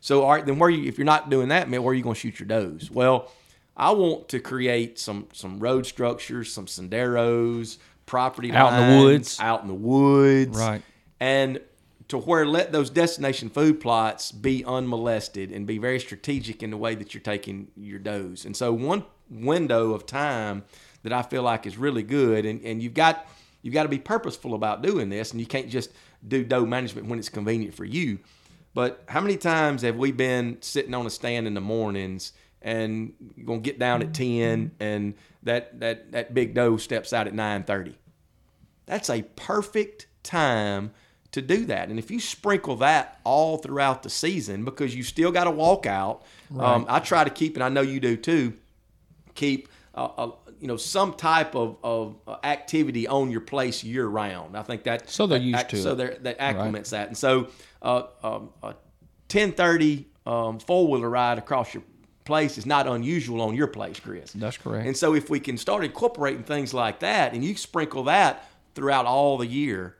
So all right, then where you if you're not doing that, man, where are you going to shoot your does? Well, I want to create some some road structures, some senderos, property Out in the woods. out in the woods, Right. and to where let those destination food plots be unmolested and be very strategic in the way that you're taking your does. And so one window of time that I feel like is really good, and, and you've got you've got to be purposeful about doing this, and you can't just do doe management when it's convenient for you. But how many times have we been sitting on a stand in the mornings and you're gonna get down at ten, and that that that big doe steps out at nine thirty? That's a perfect time to do that. And if you sprinkle that all throughout the season, because you still got to walk out, um, I try to keep, and I know you do too, keep uh, uh, you know some type of, of uh, activity on your place year round. I think that So they're used ac- to So they're, that acclimates that, and so uh, um, a ten thirty um, four wheeler ride across your place is not unusual on your place, Chris. That's correct. And so if we can start incorporating things like that, and you sprinkle that throughout all the year,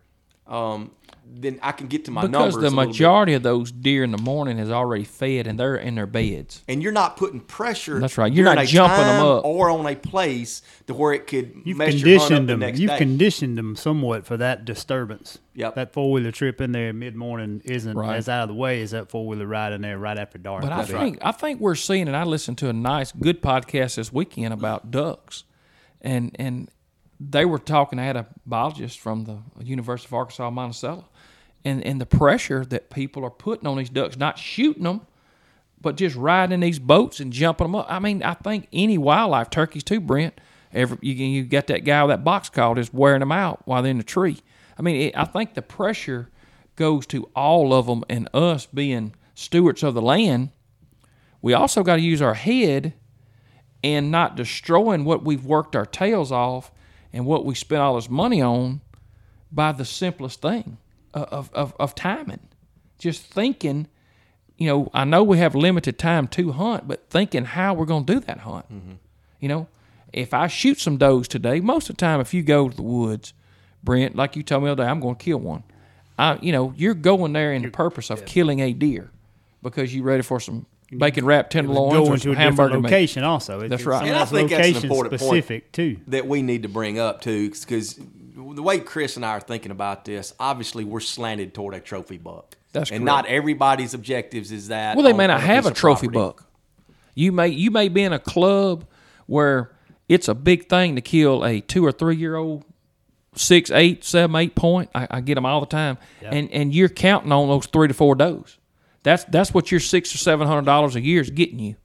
um, then I can get to my because numbers. Because the a little bit. majority of those deer in the morning is already fed and they're in their beds. and you're not putting pressure. That's right. You're not jumping them up. or on a place to where it could You've mess your hunt up conditioned the them. next You've day. conditioned them somewhat for that disturbance. Yep. That four wheeler trip in there mid morning isn't Right. as out of the way as that four wheeler ride in there right after dark. But I would be. think I think we're seeing, and I listened to a nice, good podcast this weekend about ducks, and and they were talking. I had a biologist from the University of Arkansas Monticello, and and the pressure that people are putting on these ducks, not shooting them, but just riding these boats and jumping them up. I mean, I think any wildlife, turkeys too, Brent. Every you you got that guy with that box call just wearing them out while they're in the tree. I mean, it, I think the pressure goes to all of them, and us being stewards of the land, we also got to use our head and not destroying what we've worked our tails off and what we spent all this money on by the simplest thing of, of, of timing. Just thinking, you know, I know we have limited time to hunt, but thinking how we're going to do that hunt. Mm-hmm. You know, if I shoot some does today, most of the time, if you go to the woods, Brent, like you told me the other day, I'm going to kill one. I, you know, you're going there in the purpose of killing a deer because you're ready for some bacon wrap tenderloins go or into some a different hamburger meat. location also. It- That's right. And I think that's an location important point. too. that we need to bring up too, because the way Chris and I are thinking about this, obviously we're slanted toward a trophy buck. That's and correct. not everybody's objectives is that. Well, they on- may not on have a trophy property. buck. You may you may be in a club where it's a big thing to kill a two or three year old six, eight, seven, eight point. I, I get them all the time, and and you're counting on those three to four does. That's that's what your six or seven hundred dollars a year is getting you.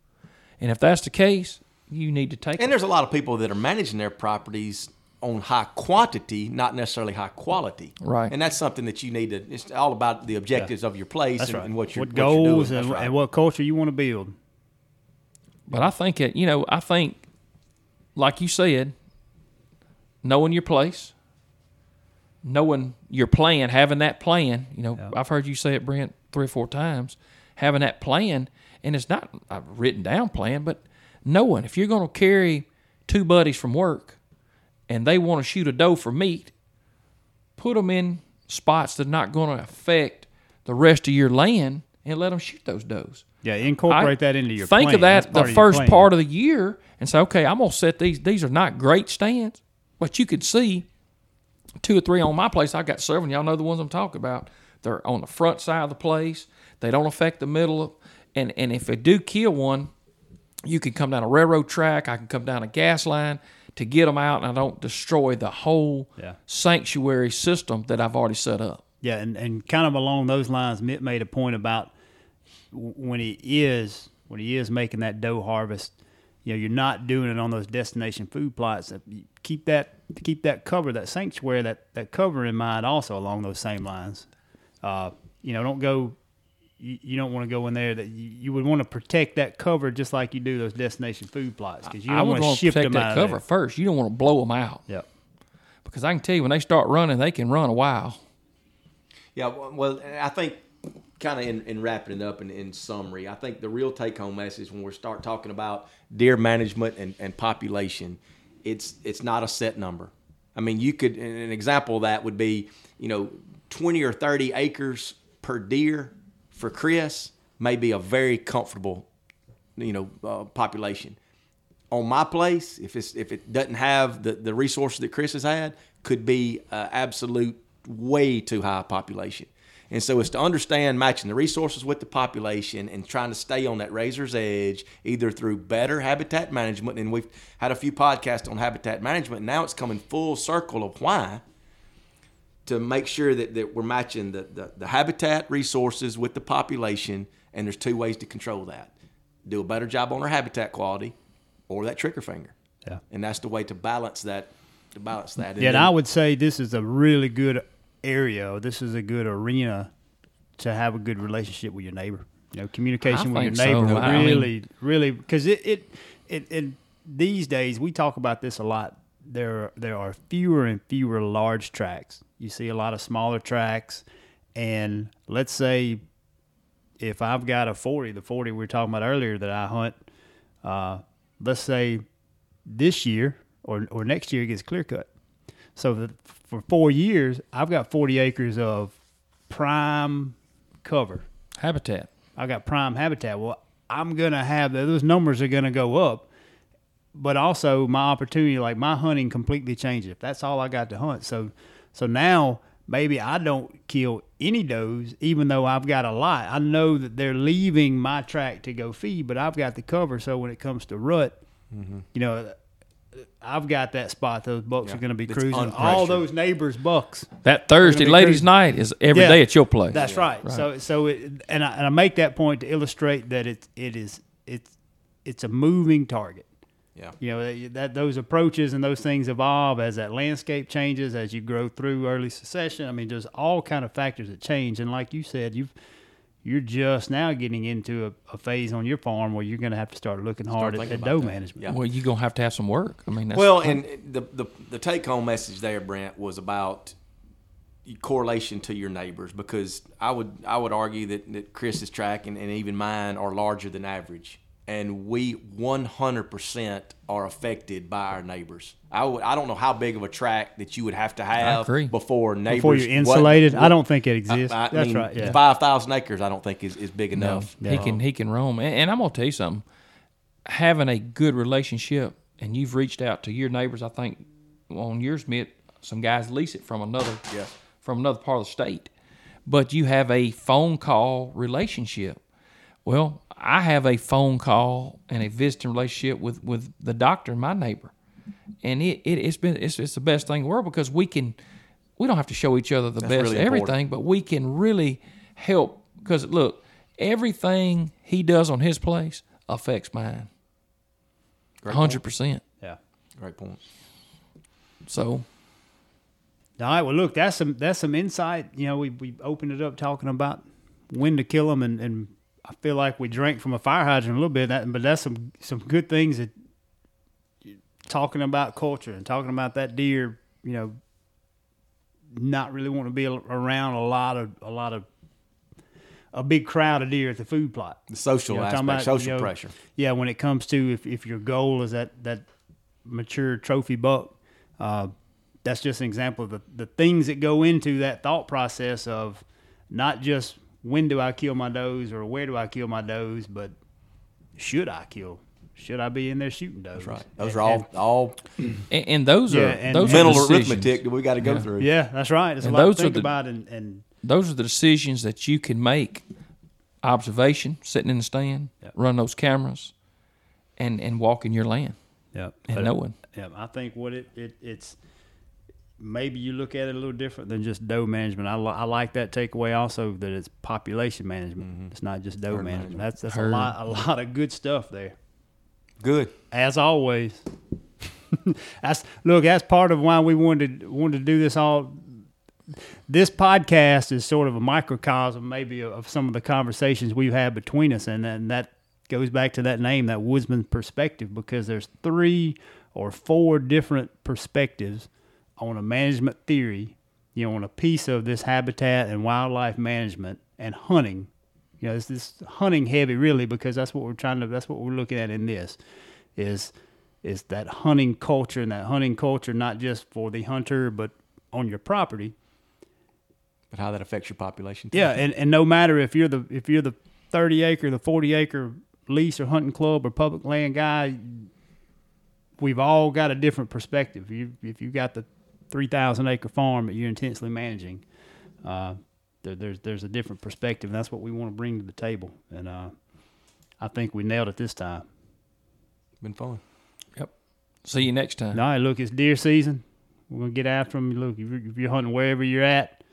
And if that's the case, you need to take. And there's a lot of people that are managing their properties on high quantity, not necessarily high quality. Right. And that's something that you need to. It's all about the objectives of your place and, right. and what you're what what you're doing. goals That's and, right. and what culture you want to build. But I think it, you know, I think, like you said, knowing your place, knowing your plan, having that plan. You know, I've heard you say it, Brent, three or four times. Having that plan, and it's not a written down plan, but knowing if you're going to carry two buddies from work, and they want to shoot a doe for meat, put them in spots that are not going to affect the rest of your land, and let them shoot those does. Yeah, incorporate I that into your think plan. of that the of first plan. part of the year and say, okay, I'm gonna set these. These are not great stands, but you can see two or three on my place. I've got seven. Y'all know the ones I'm talking about. They're on the front side of the place. They don't affect the middle. Of, and and if they do kill one, you can come down a railroad track. I can come down a gas line to get them out, and I don't destroy the whole Yeah. sanctuary system that I've already set up. Yeah, and, and kind of along those lines, Mitt made a point about when he is when he is making that doe harvest. You know, you're not doing it on those destination food plots. Keep that keep that cover, that sanctuary, that that cover in mind. Also along those same lines. Uh, you know, don't go. You, you don't want to go in there. That you, you would want to protect that cover just like you do those destination food plots because you I don't want to want to shift protect them that out cover of first. You don't want to blow them out there. Yep. because I can tell you when they start running, they can run a while. Yeah, well, I think kind of in, in wrapping it up in, in summary, I think the real take home message when we start talking about deer management and, and population, it's it's not a set number. I mean, you could an example of that would be you know twenty or thirty acres per deer for Chris may be a very comfortable you know uh, population. On my place, if it's if it doesn't have the, the resources that Chris has had, could be uh, absolute way too high population. And so it's to understand matching the resources with the population and trying to stay on that razor's edge, either through better habitat management. And we've had a few podcasts on habitat management. Now it's coming full circle of why to make sure that, that we're matching the, the, the habitat resources with the population. And there's two ways to control that do a better job on our habitat quality or that trigger finger. Yeah. And that's the way to balance that. To balance that. Yeah, and then- I would say this is a really good area. This is a good arena to have a good relationship with your neighbor. You know, communication I with your think so. neighbor I mean- really, really, because it, it, it, it, these days we talk about this a lot. There, there are fewer and fewer large tracks. You see a lot of smaller tracks, and let's say if I've got a forty, the forty we were talking about earlier that I hunt, uh, let's say this year or, or next year it gets clear cut. So for four years, I've got 40 acres of prime cover. Habitat. I got prime habitat. Well, I'm gonna have those numbers are gonna go up, but also my opportunity, like my hunting, completely changes. If that's all I got to hunt, so so now maybe I don't kill any does, even though I've got a lot. I know that they're leaving my track to go feed, but I've got the cover. So when it comes to rut, mm-hmm. you know. I've got that spot. Those bucks Yeah, are going to be it's cruising. All those neighbors' bucks. That Thursday ladies' cruising. night is every Yeah. day at your place. That's right. So so it, and I, and I make that point to illustrate that it it is it's it's a moving target. Yeah. You know that, that those approaches and those things evolve as that landscape changes as you grow through early succession. I mean, there's all kind of factors that change. And like you said, you've you're just now getting into a, a phase on your farm where you're going to have to start looking hard at, thinking at about doe that. management. Yeah. Well, you're gonna have to have some work. I mean, that's, Well, and the the, the take home message there, Brent, was about correlation to your neighbors because I would I would argue that, that Chris's track and, and even mine are larger than average. And we 100% are affected by our neighbors. I I don't know how big of a track that you would have to have before neighbors. Before you're wasn't- insulated, I don't think it exists. I, I That's mean, right. Yeah. Five thousand acres, I don't think is, is big enough. he can he can roam. And, and I'm gonna tell you something. Having a good relationship, and you've reached out to your neighbors. I think on yours, Mitt, some guys lease it from another Yes. from another part of the state, but you have a phone call relationship. Well, I have a phone call and a visiting relationship with with the doctor, my neighbor, and it, it it's been it's, it's the best thing in the world because we can we don't have to show each other the best really important. everything, but we can really help because look, everything he does on his place affects mine. Hundred percent. Yeah. Great point. So All right. Well, look, that's some that's some insight. You know, we we opened it up talking about when to kill them, and and I feel like we drank from a fire hydrant a little bit. That, but that's some some good things that talking about culture and talking about that deer. You know, not really want to be around a lot of a lot of a big crowd of deer at the food plot. The social You know, aspect, about, social you know, pressure. Yeah, when it comes to if, if your goal is that that mature trophy buck, uh, that's just an example of the, the things that go into that thought process of not just when do I kill my does or where do I kill my does, but should I kill? Should I be in there shooting does? That's right. Those And- are all and- all and, and those Yeah, are and- those mental are decisions. arithmetic that we got to go through. yeah, that's right. It's a lot those to are think the- about, and, and Those are the decisions that you can make. Observation, sitting in the stand, Yep. run those cameras, and and walking your land yeah, and knowing. Yeah, I think what it, it it's maybe you look at it a little different than just doe management. I, li- I like that takeaway also that it's population management. Mm-hmm. It's not just doe management. management. That's that's Herd. a lot a lot of good stuff there. Good. As always. that's look, that's part of why we wanted wanted to do this all this podcast is sort of a microcosm maybe of, of some of the conversations we've had between us and, and that goes back to that name that woodsman perspective because there's three or four different perspectives on a management theory you know on a piece of this habitat and wildlife management and hunting you know it's this hunting heavy really because that's what we're trying to that's what we're looking at in this is is that hunting culture and that hunting culture not just for the hunter but on your property But how that affects your population. too. yeah, and, and no matter if you're the if you're the thirty acre, the forty acre lease or hunting club or public land guy, we've all got a different perspective. You if you got the three thousand acre farm that you're intensely managing, uh, there, there's there's a different perspective. And that's what we want to bring to the table, and uh, I think we nailed it this time. Been fun. Yep. See you next time. All right, look, it's deer season. We're gonna get after them. Look, if you're, if you're hunting wherever you're at,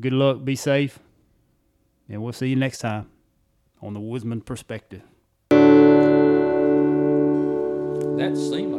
good luck, be safe, and we'll see you next time on the Woodsman Perspective. That seemed